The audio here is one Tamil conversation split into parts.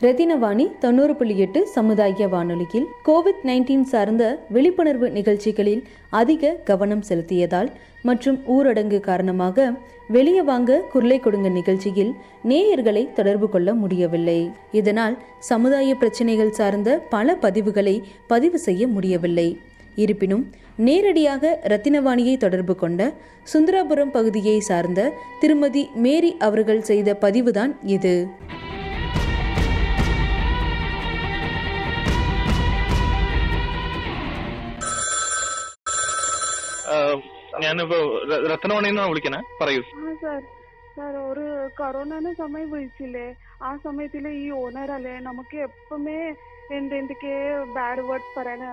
ரத்தினவாணி தொண்ணூறு புள்ளி எட்டு சமுதாய வானொலியில் கோவிட் நைன்டீன் சார்ந்த விழிப்புணர்வு நிகழ்ச்சிகளில் அதிக கவனம் செலுத்தியதால் மற்றும் ஊரடங்கு காரணமாக வெளியே வாங்க குரலை கொடுங்க நிகழ்ச்சியில் நேயர்களை தொடர்பு கொள்ள முடியவில்லை. இதனால் சமுதாய பிரச்சினைகள் சார்ந்த பல பதிவுகளை பதிவு செய்ய முடியவில்லை. இருப்பினும் நேரடியாக ரத்தினவாணியை தொடர்பு கொண்ட சுந்தராபுரம் பகுதியை சார்ந்த திருமதி மேரி அவர்கள் செய்த பதிவுதான் இது. ഞാനിപ്പോ രത്നമണിന്നാണ് വിളിക്കണേ. പറയൂ. സാർ. സാർ ഒരു കൊറോണ സമയം വിളിച്ചില്ലേ? ആ സമയത്തിൽ ഈ ഓണർ അല്ലേ നമുക്ക് എപ്പമേ എന്തെന്തൊക്കെ ബാഡ് വേർഡ്സ് പറയാന്?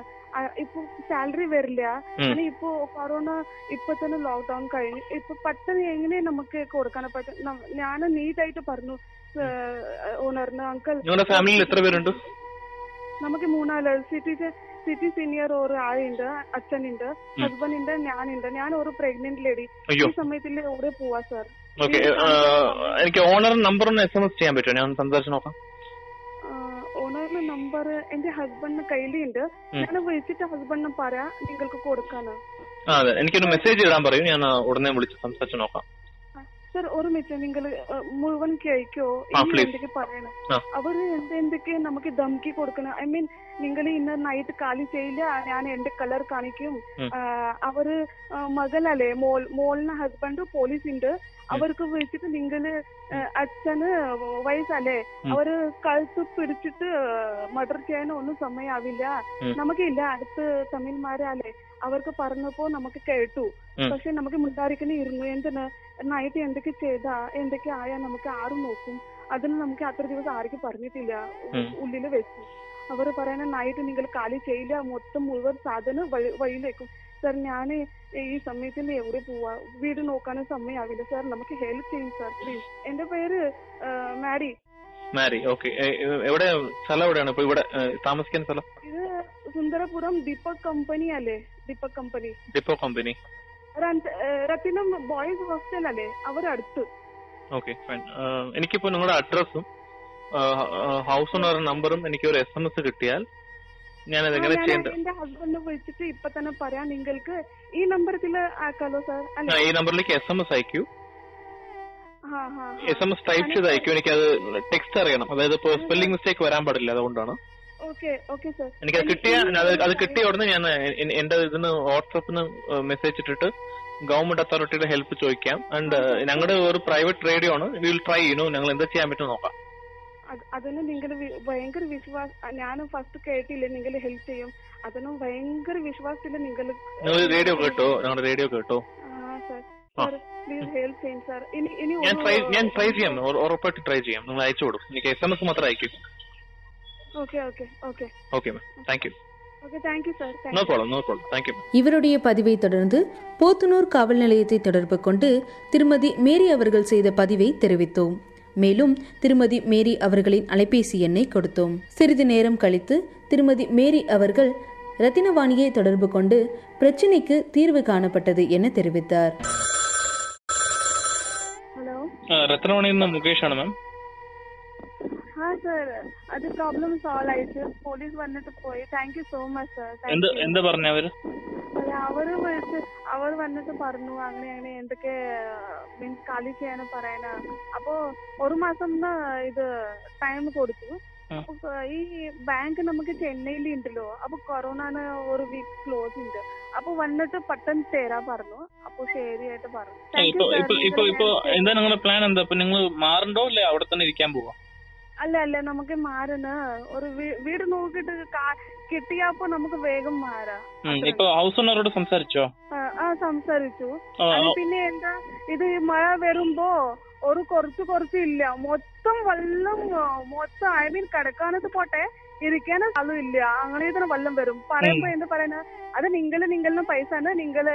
ഇപ്പൊ സാലറി വരില്ല. അങ്ങനെ ഇപ്പൊ കൊറോണ ഇപ്പൊ തന്നെ ലോക്ക്ഡൌൺ കഴിഞ്ഞു ഇപ്പൊ പെട്ടെന്ന് എങ്ങനെ നമുക്ക് കൊടുക്കാൻ പറ്റും ഞാൻ നീറ്റായിട്ട് പറഞ്ഞു ഓണറിന് അങ്കിൾ ഫാമിലിയിൽ എത്ര പേരുണ്ട്? നമുക്ക് മൂന്നാൽ. സിറ്റി സിറ്റി സീനിയർ ഒരു ആളുണ്ട് അച്ഛനുണ്ട് ഹസ്ബൻഡ് ഉണ്ട് ഞാനുണ്ട്. ഞാൻ ഒരു പ്രഗ്നന്റ് ലേഡി ഈ സമയത്തിൽ എവിടെ പോവാ സർ ഓക്കെ എനിക്ക് ഓണർ നമ്പർ ഒന്ന് എസ് എം എസ് ചെയ്യാൻ പറ്റുമോ? ഞാൻ സന്ദർശിച്ച് സംസാരിച്ച് നോക്കാം. ഓണറിന്റെ നമ്പർ എന്റെ ഹസ്ബൻഡിന് കയ്യിലുണ്ട്. ഞാൻ വിളിച്ചിട്ട് ഹസ്ബൻഡിന് പറയാ നിങ്ങൾക്ക് കൊടുക്കാന്. അതെ. എനിക്കൊരു മെസ്സേജ് ഇടാൻ പറയൂ. ഞാൻ ഉടനെ വിളിച്ച് സംസാരിച്ച് നോക്കാം. സർ ഒരു മിനിറ്റ്. നിങ്ങൾ മുഴുവൻ കേൾക്കോ. എന്തൊക്കെ പറയണം. അവർ എന്തെന്തൊക്കെ നമുക്ക് ധമക്കി കൊടുക്കണം? ഐ മീൻ നിങ്ങൾ ഇന്ന് നൈറ്റ് കാലി ചെയ്യില്ല. ഞാൻ എന്റെ കളർ കാണിക്കും. അവർ മകളല്ലേ മോൾ മോളിന് ഹസ്ബൻഡ് പോലീസ് ഉണ്ട്. അവർക്ക് വിളിച്ചിട്ട് നിങ്ങൾ ആ, അച്ഛന് വയസ്സല്ലേ. അവർ കഴുത്ത് പിടിച്ചിട്ട് മർഡർ ചെയ്യാൻ ഒന്നും സമയാവില്ല. നമുക്കില്ല അടുത്ത് തമിഴ്മാരല്ലേ? അവർക്ക് പറഞ്ഞപ്പോ നമുക്ക് കേട്ടു. പക്ഷെ നമുക്ക് മുണ്ടാരിക്കണേ ഇരുന്നു എന്തിന് നൈറ്റ് എന്തൊക്കെ ചെയ്താ എന്തൊക്കെ ആയാ നമുക്ക് ആരും നോക്കും. അതിന് നമുക്ക് അത്ര ദിവസം ആർക്കും പറഞ്ഞിട്ടില്ല. ഉള്ളിൽ വെച്ചു. അവർ പറയുന്ന നൈറ്റ് നിങ്ങൾ കാലി ചെയ്യില്ല മൊത്തം മുഴുവൻ സാധനം വഴി വഴിയിലേക്കും. സാർ ഞാൻ ഈ സമയത്തിൽ എവിടെ പോവാ? വീട് നോക്കാനും സമയമാവില്ല സർ നമുക്ക് ഹെൽപ്പ് ചെയ്യും സർ പ്ലീസ് എന്റെ പേര് മാരി മാരി ഓക്കെ എവിടെ സ്ഥലം എവിടെയാണ്? ഇപ്പൊ ഇവിടെ താമസിക്കാൻ സ്ഥലം? ഇത് സുന്ദരപുരം ദീപക് കമ്പനി അല്ലേ? Deepak company. Deepak company. Rathinam boys hostel അല്ലേ? അവരടുത്ത്. ഓക്കെ ഫൈൻ എനിക്കിപ്പോ നിങ്ങളുടെ അഡ്രസ്സും ഹൗസ് ഓണർ നമ്പറും എനിക്ക് ഒരു എസ് എം എസ് കിട്ടിയാൽ ഞാൻ അതെങ്ങനെ ഞാൻ ചെയ്യേണ്ടത്? എന്റെ ഹസ്ബൻഡിനെ വിളിച്ചിട്ട് ഇപ്പൊ തന്നെ പറയാം നിങ്ങൾക്ക് ഈ നമ്പറിൽ ആക്കാലോ സർ ഈ നമ്പറിലേക്ക് എസ് എം എസ് അയക്കൂ. എസ് എം എസ് ടൈപ്പ് ചെയ്ത് അയക്കൂ. എനിക്കത് ടെക്സ്റ്റ് അറിയണം. അതായത് ഇപ്പോ സ്പെല്ലിംഗ് മിസ്റ്റേക്ക് വരാൻ പാടില്ല അതുകൊണ്ടാണ്. ഓക്കെ ഓക്കെ സാർ എനിക്കത് കിട്ടിയ അത് അത് കിട്ടിയ ഉടനെ ഞാൻ എന്റെ ഇതിന് വാട്സപ്പിന് മെസ്സേജ് ഇട്ടിട്ട് ഗവൺമെന്റ് അതോറിറ്റിയുടെ ഹെൽപ്പ് ചോദിക്കാം. ആൻഡ് ഞങ്ങളുടെ ഒരു പ്രൈവറ്റ് റേഡിയോ ആണ്. വിൽ ട്രൈ യുനോ ഞങ്ങൾ എന്താ ചെയ്യാൻ പറ്റും നോക്കാം. അത്- അതിന് നിങ്ങൾ ഭയങ്കര വിശ്വാസ ഞാൻ ഫസ്റ്റ് കേട്ടില്ല നിങ്ങൾ ഹെൽപ്പ് ചെയ്യും അതിന് ഭയങ്കര വിശ്വാസത്തില് നിങ്ങൾ നിങ്ങൾ റേഡിയോ കേട്ടോ ഞങ്ങളുടെ റേഡിയോ കേട്ടോ ആ സാർ ആ. സാർ പ്ലീസ് ഹെൽപ്പ് ചെയ്യും സാർ ഇനി ഇനി ഞാൻ ഒരു- ട്രൈ ഞാൻ ട്രൈ ചെയ്യാം ഉറ- ഉറപ്പായിട്ട് ട്രൈ ചെയ്യാം നിങ്ങൾ അയച്ചു കൊടുക്കും എനിക്ക് എസ് എം എസ് മാത്രം അയക്കും okay okay okay okay ma'am thank you okay thank you sir no thank you problem no problem thank you இவருடைய பதிவை தொடர்ந்து போத்தனூர் காவல் நிலையத்தை தொடர்பு கொண்டு திருமதி மேரி அவர்கள் செய்த பதிவை தெரிவித்தோம் மேலும் திருமதி மேரி அவர்களின் அலைபேசி எண்ணை கொடுத்தோம். சிறிது நேரம் கழித்து திருமதி மேரி அவர்கள் ரத்தினவாணியை தொடர்பு கொண்டு பிரச்சினைக்கு தீர்வு காணப்பட்டது என தெரிவித்தார். ரத்னவாணி மேம். ആ സർ അത് പ്രോബ്ലം സോൾവ് ആയിട്ട് പോലീസ് വന്നിട്ട് പോയി. Thank you so much sir എന്ത് എന്ത് പറഞ്ഞു അവർ? അവർ വിളിച്ച് അവർ വന്നിട്ട് പറഞ്ഞു അങ്ങനെ അങ്ങനെ എന്തൊക്കെ മീൻസ് കാലി ചെയ്യാനും പറയാനാ അപ്പോ ഒരു മാസം ഇത് ടൈം കൊടുത്തു. അപ്പൊ ഈ ബാങ്ക് നമുക്ക് ചെന്നൈയിൽ ഉണ്ടല്ലോ അപ്പൊ കൊറോണ ഒരു വീക്ക് ക്ലോസ് ഉണ്ട് അപ്പൊ വന്നിട്ട് പെട്ടെന്ന് തരാ പറഞ്ഞു. അപ്പൊ ശരിയായിട്ട് പറഞ്ഞു. ഇപ്പൊ. ഇപ്പൊ എന്താ നിങ്ങളുടെ പ്ലാൻ എന്താ? നിങ്ങൾ മാറണ്ടോ? അല്ലെ അവിടെ തന്നെ ഇരിക്കാൻ പോവാ? അല്ല അല്ല നമുക്ക് മാറുന്ന ഒരു വീട് നോക്കിട്ട് കിട്ടിയപ്പോ നമുക്ക് വേഗം മാറാം. ഇപ്പൊ ഹൗസ് ഓണറോട് സംസാരിച്ചോ? ആ, ആ സംസാരിച്ചു. പിന്നെ എന്താ ഇത് മഴ വരുമ്പോ ഒരു കുറച്ച് കുറച്ച് ഇല്ല. മൊത്തം വെള്ളം മൊത്തം ഐ മീൻ കിടക്കാനത്ത് പോട്ടെ ഇരിക്കാനും സ്ഥലം ഇല്ല. അങ്ങനെ തന്നെ വെള്ളം വരും. പറയുമ്പോ എന്താ പറയുന്ന? അത് നിങ്ങൾ നിങ്ങളുടെ പൈസ നിങ്ങൾ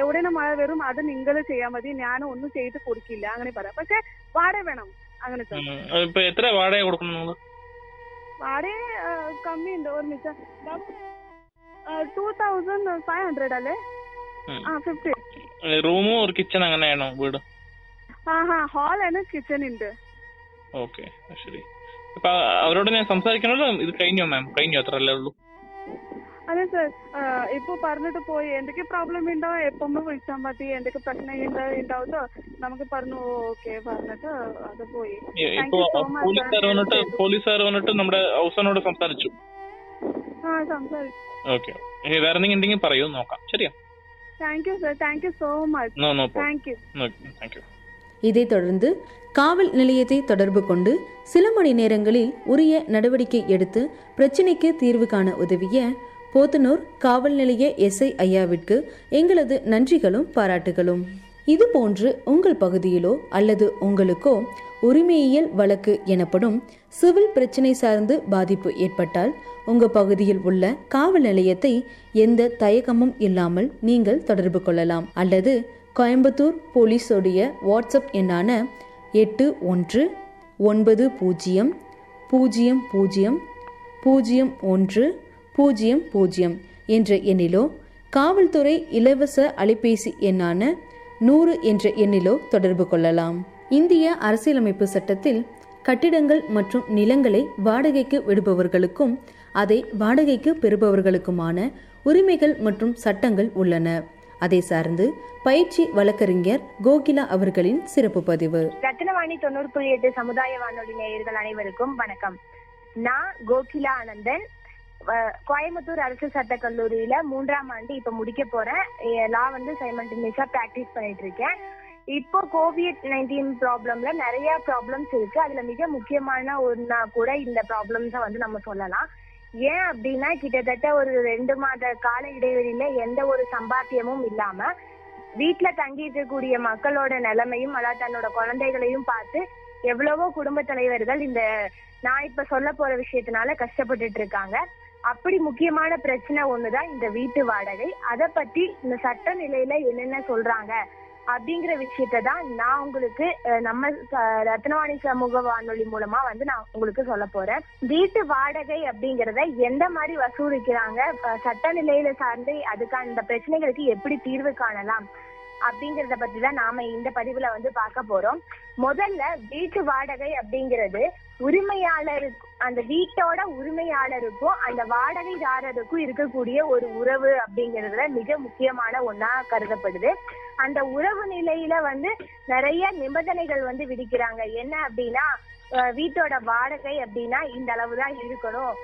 എവിടെയാണ് മഴ വരും? അത് നിങ്ങൾ ചെയ്യാൻ മതി. ഞാൻ ഒന്നും ചെയ്ത് കൊടുക്കില്ല. അങ്ങനെ പറയാം. പക്ഷെ വാടക വേണം. അങ്ങനത്തെ. ഇപ്പൊ എത്ര വാടക കൊടുക്കണം നിങ്ങൾ? വാടക കമ്മിയുണ്ട് ഓർമ്മിച്ച ടൂ തൗസൻഡ് ഫൈവ് ഹൺഡ്രഡ് അല്ലേ? ആ ഫിഫ്റ്റി റൂമും ഒരു കിച്ചൺ അങ്ങനെയാണോ വീട്? ആ ഹാ ഹാൾ ആണ് കിച്ചൺ ഉണ്ട്. ഓക്കെ ശരി. അപ്പൊ അവരോട് ഞാൻ സംസാരിക്കണല്ലോ ഇത് കഴിഞ്ഞോ മാം കഴിഞ്ഞോ അത്രല്ലേ ഉള്ളൂ? അതെ സർ ഇപ്പൊ പറഞ്ഞിട്ട് പോയി എന്തൊക്കെ പ്രോബ്ലം ഉണ്ടാവും എപ്പം വിളിച്ചാൽ മതി എന്തൊക്കെ പ്രശ്നം ഉണ്ടാവുമോ നമുക്ക് പറഞ്ഞു ഓക്കെ പറഞ്ഞിട്ട് അത് പോയി ഇ- Thank ഇപ്പൊ you so much, പോലീസുകാർ sir. വന്നിട്ട് പോലീസുകാർ വന്നിട്ട് നമ്മുടെ ഹൗസനോട് സംസാരിച്ചു ആ സംസാരിച്ചു ഓക്കെ വേറെ എന്തെങ്കിലും ഉണ്ടെങ്കിൽ പറയൂ നോക്കാം ശരിയാ thank you sir thank you so much no no thank you thank you இதைத் தொடர்ந்து காவல் நிலையத்தை தொடர்பு கொண்டு சில மணி நேரங்களில் உரிய நடவடிக்கை எடுத்து பிரச்சினைக்கு தீர்வு காண உதவிய போத்தனூர் காவல் நிலைய எஸ்ஐ ஐயாவிற்கு எங்களது நன்றிகளும் பாராட்டுகளும். இதுபோன்று உங்கள் பகுதியிலோ அல்லது உங்களுக்கோ உரிமையியல் வழக்கு எனப்படும் சிவில் பிரச்சினை சார்ந்து பாதிப்பு ஏற்பட்டால் உங்கள் பகுதியில் உள்ள காவல் நிலையத்தை எந்த தயக்கமும் இல்லாமல் நீங்கள் தொடர்பு கொள்ளலாம். அல்லது கோயம்புத்தூர் போலீஸோடைய வாட்ஸ்அப் எண்ணான எட்டு ஒன்று ஒன்பது பூஜ்ஜியம் பூஜ்ஜியம் பூஜ்ஜியம் பூஜ்ஜியம் ஒன்று பூஜ்ஜியம் பூஜ்ஜியம் என்ற எண்ணிலோ காவல்துறை இலவச அலைபேசி எண்ணான நூறு என்ற எண்ணிலோ தொடர்பு கொள்ளலாம். இந்திய அரசியலமைப்பு சட்டத்தில் கட்டிடங்கள் மற்றும் நிலங்களை வாடகைக்கு விடுபவர்களுக்கும் அதை வாடகைக்கு பெறுபவர்களுக்குமான உரிமைகள் மற்றும் சட்டங்கள் உள்ளன. அதை சார்ந்து பயிற்சி வழக்கறிஞர் கோகிலா அவர்களின் சிறப்பு பதிவு. ரத்னவாணி தொண்ணூறு புள்ளி எட்டு சமுதாய வானொலி நேயர்கள் அனைவருக்கும் வணக்கம். நான் கோகிலா ஆனந்தன். கோயம்புத்தூர் அரசு சட்ட கல்லூரியில மூன்றாம் ஆண்டு இப்ப முடிக்க போறேன். லா வந்து சைமல்டேனியஸா பிராக்டிஸ் பண்ணிட்டு இருக்கேன் இப்போ கோவிட் நைன்டீன் ப்ராப்ளம்ல நிறைய ப்ராப்ளம்ஸ் இருக்கு. அதுல மிக முக்கியமான ஒன்னா கூட இந்த ப்ராப்ளம்ஸ வந்து நம்ம சொல்லலாம். ஏன் அப்படின்னா கிட்டத்தட்ட ஒரு ரெண்டு மாத கால இடைவெளியில எந்த ஒரு சம்பாத்தியமும் இல்லாம வீட்டுல தங்கி இருக்கக்கூடிய மக்களோட நிலைமையும் அதாவது தன்னோட குழந்தைகளையும் பார்த்து எவ்வளவோ குடும்ப தலைவர்கள் இந்த நான் இப்ப சொல்ல போற விஷயத்தினால கஷ்டப்பட்டுட்டு இருக்காங்க. அப்படி முக்கியமான பிரச்சனை ஒண்ணுதான் இந்த வீட்டு வாடகை. அத பத்தி இந்த சட்ட நிலையில என்னென்ன சொல்றாங்க அப்படிங்கிற விஷயத்த தான் நான் உங்களுக்கு நம்ம ரத்னவாணி சமூக வானொலி மூலமா வந்து நான் உங்களுக்கு சொல்ல போறேன். வீட்டு வாடகை அப்படிங்கறத எந்த மாதிரி வசூலிக்கிறாங்க? சட்ட நிலையில சார்ந்து அதுக்கான இந்த பிரச்சனைகளுக்கு எப்படி தீர்வு காணலாம் அப்படிங்கறத பத்தி தான் நாம இந்த பதிவுல வந்து பார்க்க போறோம். முதல்ல வீட்டு வாடகை அப்படிங்கிறது உரிமையாளருக்கு அந்த வீட்டோட உரிமையாளருக்கும் அந்த வாடகைதாரருக்கும் இருக்கக்கூடிய ஒரு உறவு அப்படிங்கறதுல மிக முக்கியமான ஒண்ணா கருதப்படுது. அந்த உறவு நிலையில வந்து நிறைய நிபந்தனைகள் வந்து விதிக்கிறாங்க. என்ன அப்படின்னா வீட்டோட வாடகை அப்படின்னா இந்த அளவு தான் இருக்கணும்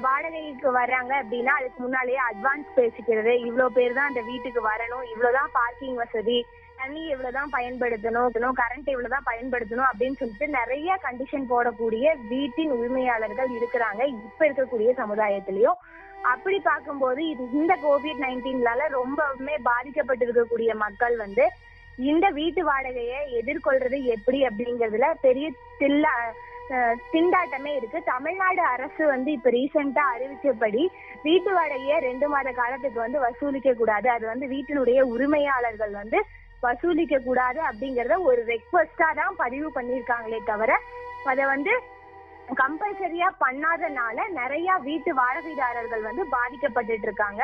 வாடகைக்கு வர்றாங்க அப்படின்னா அதுக்கு முன்னாலேயே அட்வான்ஸ் பேசிக்கிறது இவ்வளவு பேர் தான் அந்த வீட்டுக்கு வரணும் இவ்வளவுதான் பார்க்கிங் வசதி தண்ணி இவ்வளவுதான் பயன்படுத்தணும் கரண்ட் இவ்வளவுதான் பயன்படுத்தணும் அப்படின்னு சொல்லிட்டு நிறைய கண்டிஷன் போடக்கூடிய வீட்டின் உரிமையாளர்கள் இருக்கிறாங்க இப்ப இருக்கக்கூடிய சமுதாயத்திலயும் அப்படி பார்க்கும்போது இது இந்த கோவிட் நைன்டீன்லால ரொம்பவுமே பாதிக்கப்பட்டிருக்கக்கூடிய மக்கள் வந்து இந்த வீட்டு வாடகையை எதிர்கொள்றது எப்படி அப்படிங்கறதுல பெரிய தில்லா திண்டாட்டமே இருக்கு. தமிழ்நாடு அரசு வந்து இப்ப ரீசெண்டா அறிவிச்சபடி வீட்டு வாடகையை ரெண்டு மாத காலத்துக்கு வந்து வசூலிக்க கூடாது. அது வந்து வீட்டினுடைய உரிமையாளர்கள் வந்து வசூலிக்க கூடாது அப்படிங்கறத ஒரு ரெக்வஸ்டா தான் பதிவு பண்ணிருக்காங்களே தவிர அத வந்து கம்பல்சரியா பண்ணாதனால நிறைய வீட்டு வாடகைதாரர்கள் வந்து பாதிக்கப்பட்டுட்டு இருக்காங்க.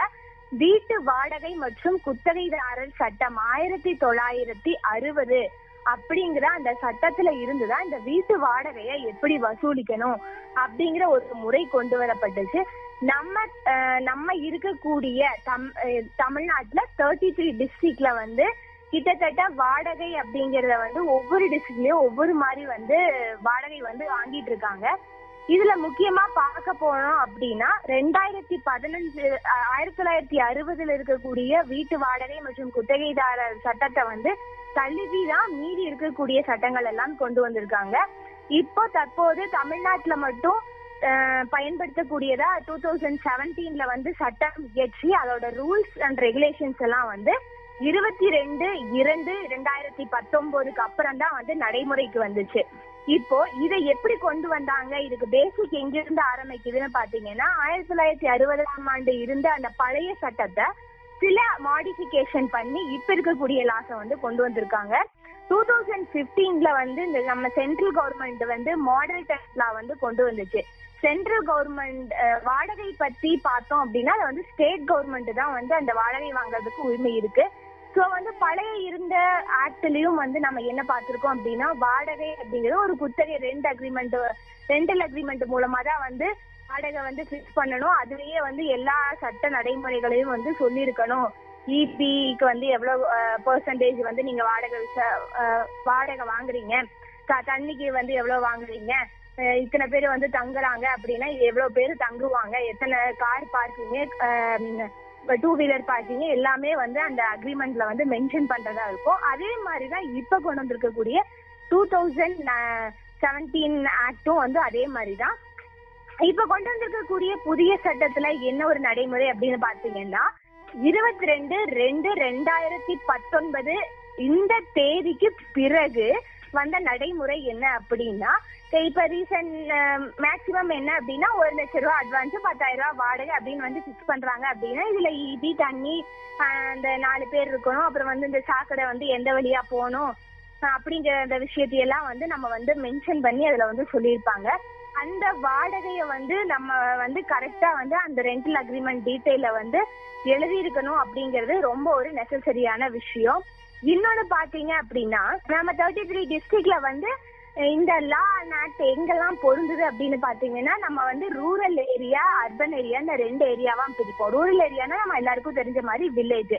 வீட்டு வாடகை மற்றும் குத்தகைதாரர் சட்டம் ஆயிரத்தி தொள்ளாயிரத்தி அறுபது அப்படிங்கிற அந்த சட்டத்துல இருந்துதான் இந்த வீட்டு வாடகையை எப்படி வசூலிக்கணும் அப்படிங்கிற ஒரு முறை கொண்டு வரப்பட்டுச்சு. நம்ம அஹ், நம்ம இருக்கக்கூடிய தம் தமிழ்நாட்டுல தேர்ட்டி த்ரீ டிஸ்ட்ரிக்ட்ல வந்து கிட்டத்தட்ட வாடகை அப்படிங்கறத வந்து ஒவ்வொரு டிஸ்ட்ரிக்ட்லயும் ஒவ்வொரு மாதிரி வந்து வாடகை வந்து வாங்கிட்டு இருக்காங்க. இதுல முக்கியமா பார்க்க போனோம் அப்படின்னா ரெண்டாயிரத்தி பதினஞ்சு ஆயிரத்தி தொள்ளாயிரத்தி அறுபதுல இருக்கக்கூடிய வீட்டு வாடகை மற்றும் குத்தகைதாரர் சட்டத்தை வந்து தள்ளிதான் மீறி இருக்கக்கூடிய சட்டங்கள் எல்லாம் கொண்டு வந்திருக்காங்க. இப்போ தற்போது தமிழ்நாட்டுல மட்டும் பயன்படுத்தக்கூடியதா டூ தௌசண்ட் செவன்டீன்ல வந்து சட்டம் இயற்றி அதோட ரூல்ஸ் அண்ட் ரெகுலேஷன்ஸ் எல்லாம் வந்து இருபத்தி ரெண்டு இரண்டு ரெண்டாயிரத்தி பத்தொன்பதுக்கு அப்புறம் தான் வந்து நடைமுறைக்கு வந்துச்சு. இப்போ இதை எப்படி கொண்டு வந்தாங்க? இதுக்கு பேசிக் எங்கிருந்து ஆரம்பிக்குதுன்னு பாத்தீங்கன்னா ஆயிரத்தி தொள்ளாயிரத்தி அறுபதாம் ஆண்டு இருந்த அந்த பழைய சட்டத்தை சில மாடிஃபிகேஷன் பண்ணி இப்ப இருக்கக்கூடிய லாஸை வந்து கொண்டு வந்திருக்காங்க. டூ தௌசண்ட் பிப்டீன்ல வந்து இந்த நம்ம சென்ட்ரல் கவர்மெண்ட் வந்து மாடல் டெஸ்ட் லா வந்து கொண்டு வந்துச்சு. சென்ட்ரல் கவர்மெண்ட் வாடகை பத்தி பார்த்தோம் அப்படின்னா அது வந்து ஸ்டேட் கவர்மெண்ட் தான் வந்து அந்த வாடகை வாங்குறதுக்கு உரிமை இருக்கு. சோ வந்து பழைய இருந்த ஆக்ட்லயும் வந்து நம்ம என்ன பார்த்திருக்கோம் அப்படின்னா வாடகை அப்படிங்கிறது ஒரு குத்தகை ரெண்ட் அக்ரிமெண்ட் ரெண்டல் அக்ரிமெண்ட் மூலமா தான் வந்து வாடகை வந்து ஃபிக்ஸ் பண்ணணும். அதுலயே வந்து எல்லா சட்ட நடைமுறைகளையும் வந்து சொல்லியிருக்கணும். இபிக்கு வந்து எவ்வளவு பெர்சன்டேஜ் வந்து நீங்க வாடகை வாடகை வாங்குறீங்க? த- தண்ணிக்கு வந்து எவ்வளவு வாங்குறீங்க? இத்தனை பேர் வந்து தங்குறாங்க அப்படின்னா எவ்வளவு பேர் தங்குவாங்க? எத்தனை கார் பார்க்கிங்க டூ வீலர் பார்க்கிங் எல்லாமே வந்து அந்த அக்ரிமெண்ட்ல வந்து மென்ஷன் பண்றதா இருக்கும். அதே மாதிரிதான் இப்ப கொண்டு வந்திருக்கக்கூடிய டூ தௌசண்ட் செவன்டீன் ஆக்டும் வந்து அதே மாதிரிதான். இப்ப கொண்டு வந்திருக்கக்கூடிய புதிய சட்டத்துல என்ன ஒரு நடைமுறை அப்படின்னு பாத்தீங்கன்னா இருபத்தி ரெண்டு ரெண்டு ரெண்டாயிரத்தி பத்தொன்பது இந்த தேதிக்கு பிறகு வந்த நடைமுறை என்ன அப்படின்னா இப்ப ரீசன்ட் மேக்சிமம் என்ன அப்படின்னா ஒரு லட்ச ரூபா அட்வான்ஸ் பத்தாயிரம் ரூபா வாடகை அப்படின்னு வந்து பிக்ஸ் பண்றாங்க அப்படின்னா இதுல இடி தண்ணி அந்த நாலு பேர் இருக்கணும். அப்புறம் வந்து இந்த சாக்கடை வந்து எந்த வழியா போகணும்? அப்படிங்கிற அந்த விஷயத்தையெல்லாம் வந்து நம்ம வந்து மென்ஷன் பண்ணி அதுல வந்து சொல்லியிருப்பாங்க. அந்த வாடகைய வந்து நம்ம வந்து கரெக்டா வந்து அந்த ரெண்டல் அக்ரிமெண்ட் டீட்டெயில வந்து எழுதி இருக்கணும் அப்படிங்கிறது ரொம்ப ஒரு நெசசரியான விஷயம். இன்னொன்னு பாத்தீங்க அப்படின்னா நம்ம தேர்ட்டி த்ரீ டிஸ்ட்ரிக்ட்ல வந்து இந்த லா அண்ட் ஆக்ட் எங்கெல்லாம் பொருந்துது அப்படின்னு பாத்தீங்கன்னா நம்ம வந்து ரூரல் ஏரியா அர்பன் ஏரியா இந்த ரெண்டு ஏரியாவா பிரிப்போம். ரூரல் ஏரியானா நம்ம எல்லாருக்கும் தெரிஞ்ச மாதிரி வில்லேஜ்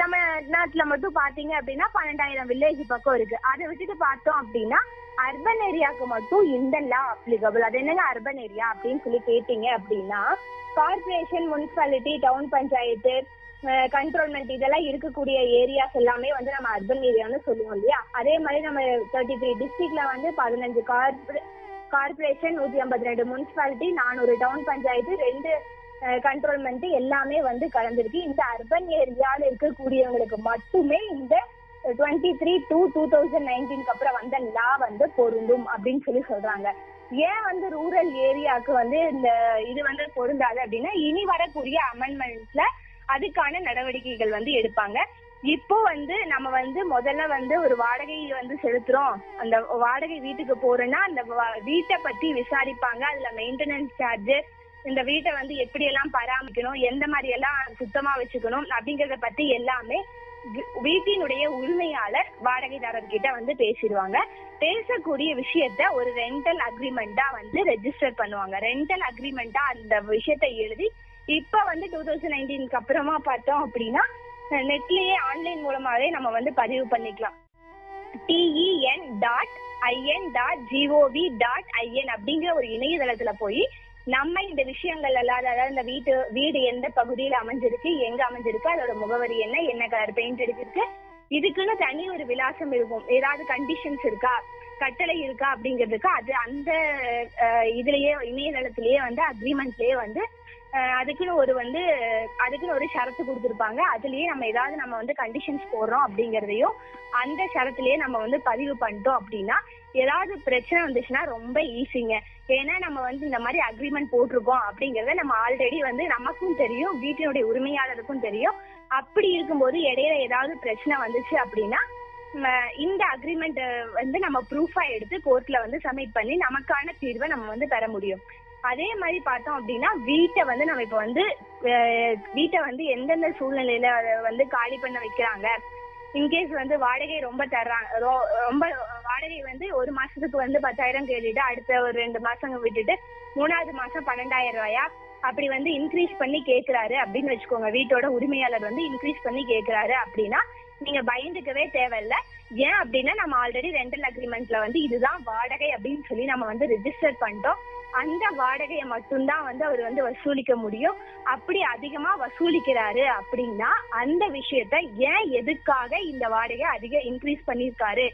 தமிழ்நாட்டுல மட்டும் பாத்தீங்க அப்படின்னா பன்னெண்டாயிரம் வில்லேஜ் பக்கம் இருக்கு. அதை விட்டுட்டு பார்த்தோம் அப்படின்னா அர்பன் ஏரியாவுக்கு மட்டும் இந்த லா அப்ளிகபிள் அது என்னங்க அர்பன் ஏரியா அப்படின்னு சொல்லி கேட்டீங்க அப்படின்னா corporation municipality town panchayat cantonment இதெல்லாம் இருக்கக்கூடிய ஏரியாஸ் எல்லாமே வந்து நம்ம அர்பன் ஏரியான்னு சொல்லுவோம் இல்லையா? அதே மாதிரி நம்ம தேர்ட்டி த்ரீ டிஸ்ட்ரிக்ட்ல வந்து பதினஞ்சு கார்பரே கார்பரேஷன் நூத்தி ஐம்பத்தி ரெண்டு முனிசிபாலிட்டி நானூறு டவுன் பஞ்சாயத்து ரெண்டு கண்ட்ரோல்மெண்ட் எல்லாமே வந்து கலந்துருக்கு. இந்த அர்பன் ஏரியால இருக்கக்கூடியவங்களுக்கு மட்டுமே இந்த twenty three to two thousand நைன்டீனுக்கு அப்புறம் வந்த லா வந்து பொருந்தும் அப்படின்னு சொல்லி சொல்றாங்க. ஏன் வந்து ரூரல் ஏரியாவுக்கு வந்து இந்த இது வந்து பொருந்தாது அப்படின்னா இனி வரக்கூடிய அமெண்ட்மெண்ட்ல அதுக்கான நடவடிக்கைகள் வந்து எடுப்பாங்க. இப்போ வந்து நம்ம வந்து முதல்ல வந்து ஒரு வாடகை வந்து செலுத்துறோம். அந்த வாடகை வீட்டுக்கு போறோம்னா அந்த வா- வீட்டை பத்தி விசாரிப்பாங்க. அதுல மெயின்டெனன்ஸ் சார்ஜ் இந்த வீட்டை வந்து எப்படி எல்லாம் பராமரிக்கணும் எந்த மாதிரி எல்லாம் சுத்தமா வச்சுக்கணும் அப்படிங்கறத பத்தி எல்லாமே வீட்டினுடைய உரிமையாளர் வாடகைதாரர் கிட்ட வந்து பேசிடுவாங்க. பேசக்கூடிய விஷயத்த ஒரு ரெண்டல் அக்ரிமெண்டா வந்து ரெஜிஸ்டர் பண்ணுவாங்க. ரெண்டல் அக்ரிமெண்டா அந்த விஷயத்த எழுதி இப்ப வந்து டூ தௌசண்ட் நைன்டீனுக்கு அப்புறமா பார்த்தோம் அப்படின்னா நெட்லயே ஆன்லைன் மூலமாவே நம்ம வந்து பதிவு பண்ணிக்கலாம். TN dot IN dot GOV dot IN அப்படிங்கிற ஒரு இணையதளத்துல போய் நம்ம இந்த விஷயங்கள் எல்லாம் அதாவது இந்த வீட்டு வீடு எந்த பகுதியில அமைஞ்சிருக்கு எங்க அமைஞ்சிருக்கு அதோட முகவரி என்ன என்ன கலர் பெயிண்ட் அடிச்சிருக்கு இதுக்குன்னு தனி ஒரு விலாசம் இருக்கும். ஏதாவது கண்டிஷன்ஸ் இருக்கா கட்டளை இருக்கா அப்படிங்கிறதுக்கு அது அந்த இதுலயே இணையதளத்திலேயே வந்து அக்ரிமெண்ட்லயே வந்து அதுக்குன்னு ஒரு வந்து அதுக்குன்னு ஒரு ஷரத்து கொடுத்துருப்பாங்க. அதுலயே நம்ம ஏதாவது நம்ம வந்து கண்டிஷன்ஸ் போடுறோம் அப்படிங்கறதையும் அந்த ஷரத்துலயே நம்ம வந்து பதிவு பண்ணிட்டோம் அப்படின்னா ஏதாவது பிரச்சனை வந்துச்சுன்னா ரொம்ப ஈஸிங்க ஏன்னா நம்ம வந்து இந்த மாதிரி அக்ரிமெண்ட் போட்டிருக்கோம் அப்படிங்கறத நம்ம ஆல்ரெடி வந்து நமக்கும் தெரியும் வீட்டினுடைய உரிமையாளருக்கும் தெரியும். அப்படி இருக்கும்போது இடையில ஏதாவது பிரச்சனை வந்துச்சு அப்படின்னா இந்த அக்ரிமெண்ட் வந்து நம்ம ப்ரூஃபா எடுத்து கோர்ட்ல வந்து சப்மிட் பண்ணி நமக்கான தீர்வை நம்ம வந்து பெற முடியும். அதே மாதிரி பார்த்தோம் அப்படின்னா வீட்டை வந்து நம்ம இப்ப வந்து வீட்டை வந்து எந்தெந்த சூழ்நிலையில அதை வந்து காலி பண்ண வைக்கிறாங்க. இன்கேஸ் வந்து வாடகை ரொம்ப தர்றாங்க ரொம்ப வாடகை வந்து ஒரு மாசத்துக்கு வந்து பத்தாயிரம் கேட்டுட்டு அடுத்த ஒரு ரெண்டு மாசம் விட்டுட்டு மூணாவது மாசம் பன்னெண்டாயிரம் ரூபாயா? அப்படி வந்து இன்க்ரீஸ் பண்ணி கேக்குறாரு அப்படின்னு வச்சுக்கோங்க. வீட்டோட உரிமையாளர் வந்து இன்க்ரீஸ் பண்ணி கேக்குறாரு அப்படின்னா நீங்க பயந்துக்கவே தேவையில்ல. ஏன் அப்படின்னா நம்ம ஆல்ரெடி ரெண்டல் அக்ரிமெண்ட்ல வந்து இதுதான் வாடகை அப்படின்னு சொல்லி நம்ம வந்து ரிஜிஸ்டர் பண்ணிட்டோம். அந்த வாடகையை மட்டும்தான் வந்து அவர் வந்து வசூலிக்க முடியும். அப்படி அதிகமா வசூலிக்கிறாரு அப்படின்னா அந்த விஷயத்த ஏன் எதுக்காக இந்த வாடகை அதிக இன்க்ரீஸ் பண்ணிருக்காரு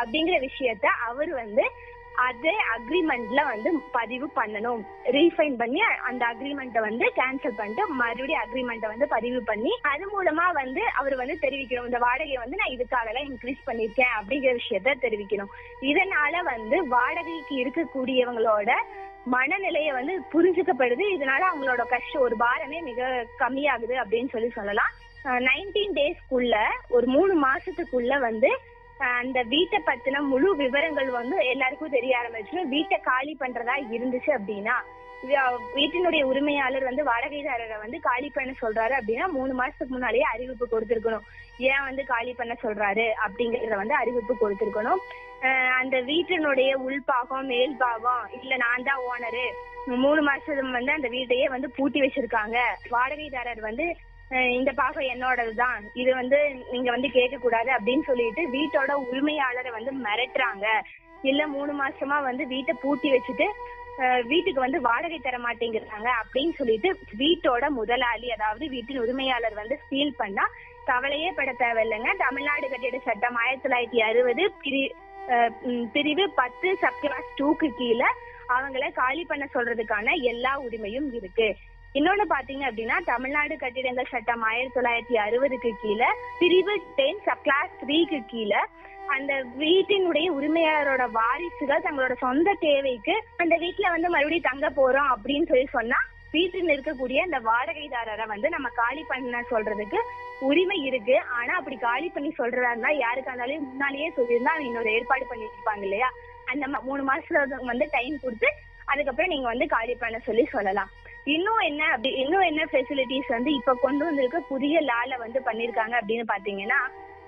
அப்படிங்கிற விஷயத்த அவர் வந்து அதே அக்ரிமெண்ட்ல வந்து பதிவு பண்ணணும். ரீஃபைன் பண்ணி அந்த அக்ரிமெண்ட்டை வந்து கேன்சல் பண்ணிட்டு மறுபடியும் அக்ரிமெண்ட்டை வந்து பதிவு பண்ணி அது மூலமா வந்து அவர் வந்து தெரிவிக்கணும். இந்த வாடகையை வந்து நான் இதுக்காக எல்லாம் இன்க்ரீஸ் பண்ணிருக்கேன் அப்படிங்கிற விஷயத்த தெரிவிக்கணும். இதனால வந்து வாடகைக்கு இருக்கக்கூடியவங்களோட மனநிலையை வந்து புரிஞ்சுக்கப்படுது. இதனால அவங்களோட கஷ்டம் ஒரு பாரமே மிக கம்மியாகுது அப்படின்னு சொல்லி சொல்லலாம். நைன்டீன் டேஸ்க்குள்ள ஒரு மூணு மாசத்துக்குள்ள வந்து அந்த வீட்டை பத்தின முழு விவரங்கள் வந்து எல்லாருக்கும் தெரிய ஆரம்பிச்சிடும். வீட்டை காலி பண்றதா இருந்துச்சு அப்படின்னா வீட்டினுடைய உரிமையாளர் வந்து வாடகைதாரரை வந்து காலி பண்ண சொல்றாரு அப்படின்னா மூணு மாசத்துக்கு முன்னாலேயே அறிவிப்பு கொடுத்திருக்கணும். ஏன் வந்து காலி பண்ண சொல்றாரு அப்படிங்கறத வந்து அறிவிப்பு கொடுத்திருக்கணும். அந்த வீட்டினுடைய உள்பாகம் மேல் பாகம் இல்ல நான் தான் ஓனரு மூணு மாசம் வந்து அந்த வீட்டையே வந்து பூட்டி வச்சிருக்காங்க. வாடகைதாரர் வந்து இந்த பாகம் என்னோடது தான். இது வந்து நீங்க வந்து கேட்க கூடாது அப்படின்னு சொல்லிட்டு வீட்டோட உரிமையாளரை வந்து மிரட்டுறாங்க. இல்ல மூணு மாசமா வந்து வீட்டை பூட்டி வச்சுட்டு வீட்டுக்கு வந்து வாடகை தர மாட்டேங்கிறாங்க அப்படின்னு சொல்லிட்டு வீட்டோட முதலாளி அதாவது வீட்டின் உரிமையாளர் வந்து ஃபீல் பண்ணா கவலையே பட தேவையில்லைங்க. தமிழ்நாடு கட்டிட சட்டம் ஆயிரத்தி தொள்ளாயிரத்தி அறுபது பிரி பிரிவு பத்து சப் கிளாஸ் டூக்கு கீழே அவங்கள காலி பண்ண சொல்றதுக்கான எல்லா உரிமையும் இருக்கு. இன்னொன்னு பாத்தீங்க அப்படின்னா தமிழ்நாடு கட்டிடங்கள் சட்டம் ஆயிரத்தி தொள்ளாயிரத்தி அறுபதுக்கு கீழே பிரிவு டென் சப் கிளாஸ் த்ரீக்கு கீழே அந்த வீட்டினுடைய உரிமையாளரோட வாரிசுகள் தங்களோட சொந்த தேவைக்கு அந்த வீட்டுல வந்து மறுபடியும் தங்க போறோம் அப்படின்னு சொல்லி சொன்னா வீட்டில் இருக்கக்கூடிய அந்த வாடகைதாரரை வந்து நம்ம காலி பண்ண சொல்றதுக்கு உரிமை இருக்கு. ஆனா அப்படி காலி பண்ணி சொல்றதா இருந்தா யாருக்கா இருந்தாலும் முன்னாலேயே சொல்லியிருந்தா இன்னொரு ஏற்பாடு பண்ணிருப்பாங்க இல்லையா? அந்த மூணு மாசத்துல வந்து டைம் கொடுத்து அதுக்கப்புறம் நீங்க வந்து காலி பண்ண சொல்லி சொல்லலாம். இன்னும் என்ன அப்படி இன்னும் என்ன ஃபெசிலிட்டிஸ் வந்து இப்ப கொண்டு வந்திருக்க புதிய லால வந்து பண்ணிருக்காங்க அப்படின்னு பாத்தீங்கன்னா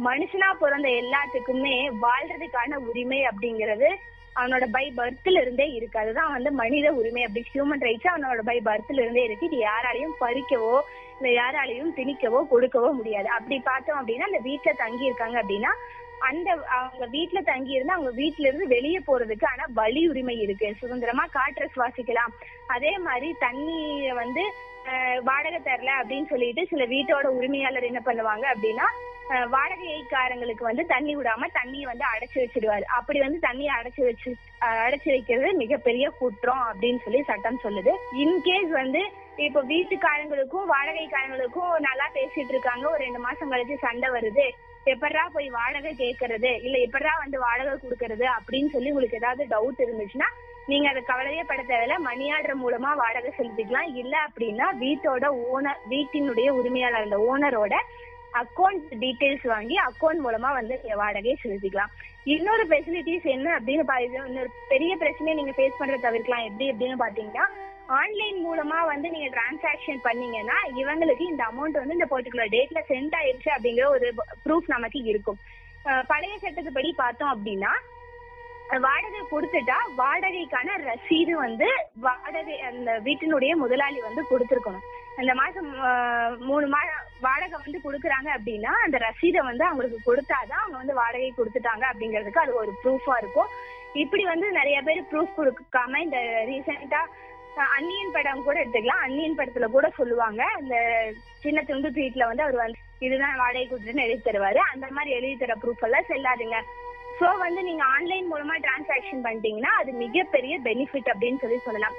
மனுஷனா பிறந்த எல்லாத்துக்குமே வாழ்றதுக்கான உரிமை அப்படிங்கிறது அவனோட பை பர்த்ல இருந்தே இருக்கு. அதுதான் வந்து மனித உரிமை அப்படி ஹியூமன் ரைட்ஸ் அவனோட பை பர்த்ல இருந்தே இருக்கு. இது யாராலையும் பறிக்கவோ இல்ல யாராலையும் திணிக்கவோ கொடுக்கவோ முடியாது. அப்படி பார்த்தோம் அப்படின்னா அந்த வீட்டுல தங்கி இருக்காங்க அப்படின்னா அந்த அவங்க வீட்டுல தங்கி இருந்து அவங்க வீட்டுல இருந்து வெளியே போறதுக்கு ஆனா வழி உரிமை இருக்கு. சுதந்திரமா காற்றை சுவாசிக்கலாம். அதே மாதிரி தண்ணிய வந்து வாடகை தரல அப்படின்னு சொல்லிட்டு சில வீட்டோட உரிமையாளர் என்ன பண்ணுவாங்க அப்படின்னா வாடகைக்காரங்களுக்கு வந்து தண்ணி விடாம தண்ணியை வந்து அடைச்சு வச்சிடுவாரு. அப்படி வந்து தண்ணியை அடைச்சு வச்சு அடைச்சு வைக்கிறது மிகப்பெரிய குற்றம் அப்படின்னு சொல்லி சட்டம் சொல்லுது. இன்கேஸ் வந்து இப்போ வீட்டுக்காரங்களுக்கும் வாடகைக்காரங்களுக்கும் நல்லா பேசிட்டு இருக்காங்க. ஒரு ரெண்டு மாசம் கழிச்சு சண்டை வருது. எப்படா போய் வாடகை கேட்கறது இல்ல எப்படா வந்து வாடகை கொடுக்கறது? அப்படின்னு சொல்லி உங்களுக்கு ஏதாவது டவுட் இருந்துச்சுன்னா நீங்க அதை கவலையே பட தேவையில்ல. மணி ஆர்டர் மூலமா வாடகை செலுத்திக்கலாம். இல்ல அப்படின்னா வீட்டோட ஓனர் வீட்டினுடைய உரிமையாளர் அந்த ஓனரோட அக்கௌண்ட் டீடைல்ஸ் வாங்கி அக்கௌண்ட் மூலமா வந்து நீங்க வாடகையை செலுத்திக்கலாம். இன்னொரு ஃபெசிலிட்டிஸ் என்ன அப்படின்னு பா- இன்னொரு பெரிய பிரச்சனையை நீங்க ஃபேஸ் பண்றத தவிர்க்கலாம். எப்படி அப்படின்னு பாத்தீங்கன்னா ஆன்லைன் மூலமா வந்து நீங்க டிரான்சாக்ஷன் பண்ணீங்கன்னா இவங்களுக்கு இந்த அமௌண்ட் வந்து இந்த பர்டிகுலர் டேட்ல சென்ட் ஆயிருச்சு அப்படிங்கிற ஒரு ப்ரூஃப் நமக்கு இருக்கும். பழைய சட்டத்துப்படி பார்த்தோம் அப்படின்னா வாடகை கொடுத்துட்டா வாடகைக்கான ரசீது வந்து வாடகை அந்த வீட்டினுடைய முதலாளி வந்து கொடுத்துருக்கணும். அந்த மாசம் மூணு மா வாடகை வந்து கொடுக்குறாங்க அப்படின்னா அந்த ரசீதை வந்து அவங்களுக்கு கொடுத்தாதான் அவங்க வந்து வாடகை கொடுத்துட்டாங்க அப்படிங்கிறதுக்கு அது ஒரு ப்ரூஃபா இருக்கும். இப்படி வந்து நிறைய பேர் ப்ரூஃப் கொடுக்காம இந்த ரீசெண்டா அன்னியன் படம் கூட எடுத்துக்கலாம். அன்னியன் படத்துல கூட சொல்லுவாங்க அந்த சின்ன துண்டு வீட்டுல வந்து அவர் வந்து இதுதான் வாடகை கொடுத்துன்னு எழுதி தருவாரு. அந்த மாதிரி எழுதி தர ப்ரூஃப் எல்லாம் செல்லாதுங்க. சோ வந்து நீங்க ஆன்லைன் மூலமா டிரான்சாக்ஷன் பண்ணிட்டீங்கன்னா அது மிகப்பெரிய பெனிஃபிட் அப்படின்னு சொல்லி சொல்லலாம்.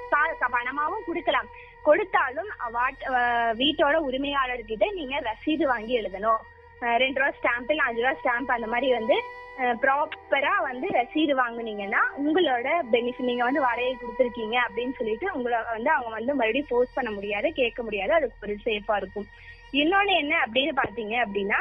பணமாவும் கொடுக்கலாம். கொடுத்தாலும் வாட்- வீட்டோட உரிமையாளர்கிட்ட நீங்க ரசீது வாங்கி எழுதணும். ரெண்டு ரூபா ஸ்டாம்ப் இல்ல அஞ்சு ரூபா ஸ்டாம்ப் அந்த மாதிரி வந்து ப்ராப்பரா வந்து ரசீது வாங்குனீங்கன்னா உங்களோட பெனிஃபிட் நீங்க வந்து வாடகை கொடுத்துருக்கீங்க அப்படின்னு சொல்லிட்டு உங்களை வந்து அவங்க வந்து மறுபடியும் ஃபோர்ஸ் பண்ண முடியாது கேட்க முடியாது அதுக்கு ஒரு சேஃபா இருக்கும். இன்னொன்னு என்ன அப்படின்னு பாத்தீங்க அப்படின்னா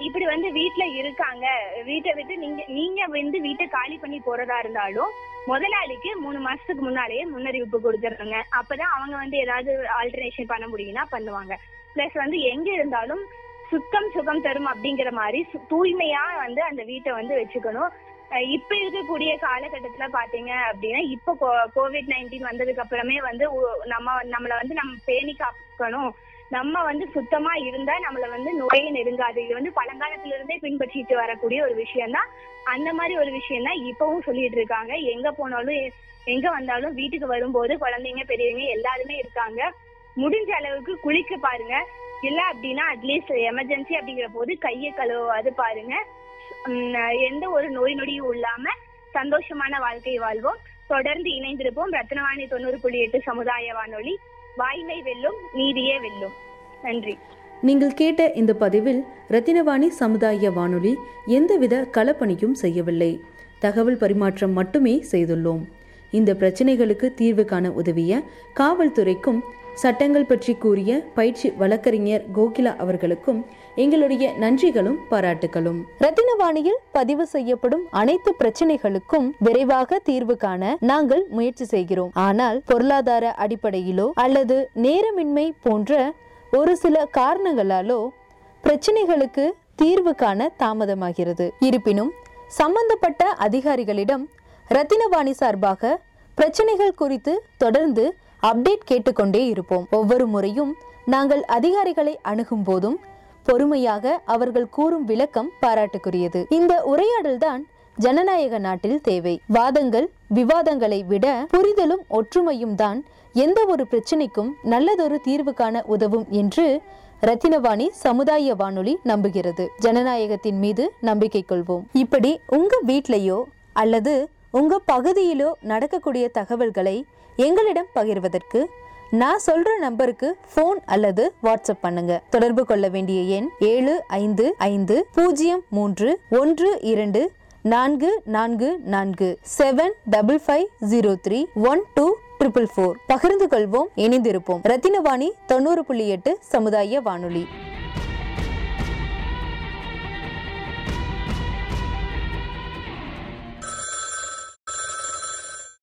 இப்படி வந்து வீட்ல இருக்காங்க. வீட்டை விட்டு நீங்க நீங்க வந்து வீட்டை காலி பண்ணி போறதா இருந்தாலும் முதலாளிக்கு மூணு மாசத்துக்கு முன்னாலேயே முன்னறிவிப்பு கொடுத்துருங்க அப்பதான் அவங்க வந்து ஏதாவது ஆல்டர்னேஷன் பண்ண முடியும்னா பண்ணுவாங்க. பிளஸ் வந்து எங்க இருந்தாலும் சுத்தம் சுகம் தரும் அப்படிங்கிற மாதிரி சு- தூய்மையா வந்து அந்த வீட்டை வந்து வச்சுக்கணும். இப்ப இருக்கக்கூடிய காலகட்டத்துல பாத்தீங்க அப்படின்னா இப்ப கோவிட் நைன்டீன் வந்ததுக்கு அப்புறமே வந்து நம்ம நம்மள வந்து நம்ம பேணி காக்கணும். நம்ம வந்து சுத்தமா இருந்தா நம்மள வந்து நோயே நெருங்காது. இது வந்து பழங்காலத்துல இருந்தே பின்பற்றிட்டு வரக்கூடிய ஒரு விஷயம் தான் அந்த மாதிரி ஒரு விஷயம் தான் இப்பவும் சொல்லிட்டு இருக்காங்க. எங்க போனாலும் எங்க வந்தாலும் வீட்டுக்கு வரும்போது குழந்தைங்க பெரியவங்க எல்லாருமே இருக்காங்க. முடிஞ்ச அளவுக்கு குளிக்க பாருங்க. இல்ல அப்படின்னா அட்லீஸ்ட் எமர்ஜென்சி அப்படிங்கிற போது கையை கழுவாது பாருங்க. எந்த ஒரு நோய் நொடியும் இல்லாம சந்தோஷமான வாழ்க்கை வாழ்வோம். தொடர்ந்து இணைந்திருப்போம். ரத்னவாணி தொண்ணூறு புள்ளி எட்டு சமுதாய வானொலி. வாய்மை வெல்லும் நீதியே வெல்லும். நன்றி. நீங்கள் கேட்ட இந்த பதிவில் ரத்தினவாணி சமுதாய வானொலி எந்தவித களப்பணியும் செய்யவில்லை. தகவல் பரிமாற்றம் மட்டுமே செய்துள்ளோம். இந்த பிரச்சனைகளுக்கு தீர்வு காண உதவிய காவல்துறைக்கும் சட்டங்கள் பற்றி கூறிய பயிற்சி வழக்கறிஞர் கோகிலா அவர்களுக்கும் எங்களுடைய நன்றிகளும் பாராட்டுகளும். ரத்தினவாணியில் பதிவு செய்யப்படும் அனைத்து பிரச்சனைகளுக்கும் விரைவாக தீர்வு காண நாங்கள் முயற்சி செய்கிறோம். ஆனால் பொருளாதார அடிப்படையிலோ அல்லது நேரமின்மை போன்ற ஒரு சில காரணங்களாலோ பிரச்சனைகளுக்கு தீர்வு காண தாமதமாகிறது. இருப்பினும் சம்பந்தப்பட்ட அதிகாரிகளிடம் ரத்தினவாணி சார்பாக பிரச்சனைகள் குறித்து தொடர்ந்து அப்டேட் கேட்டுக்கொண்டே இருப்போம். ஒவ்வொரு முறையும் நாங்கள் அதிகாரிகளை அணுகும் போதும் பொறுமையாக அவர்கள் கூறும் விளக்கம் பாராட்டுக்குரியது. இந்த உரையாடல்தான் ஜனநாயக நாட்டில் தேவை. வாதங்கள் விவாதங்களை விட புரிதலும் ஒற்றுமையும் தான் எந்த ஒரு பிரச்சனைக்கும் நல்லதொரு தீர்வு காண உதவும் என்று ரத்தினவாணி சமுதாய வானொலி நம்புகிறது. ஜனநாயகத்தின் மீது நம்பிக்கை கொள்வோம். இப்படி உங்க வீட்லையோ அல்லது உங்க பகுதியிலோ நடக்கக்கூடிய தகவல்களை எங்களிடம் பகிர்வதற்கு நான் சொல்ற நம்பருக்கு ஃபோன் அல்லது வாட்ஸ்அப் பண்ணுங்க. தொடர்பு கொள்ள வேண்டிய எண் ஏழு ஐந்து ஐந்து பூஜ்ஜியம் மூன்று ஒன்று இரண்டு நான்கு நான்கு நான்கு seven double five zero three one two triple four பகிர்ந்து கொள்வோம் இணைந்திருப்போம். ரத்தினவாணி தொண்ணூறு புள்ளி எட்டு சமுதாய வானொலி.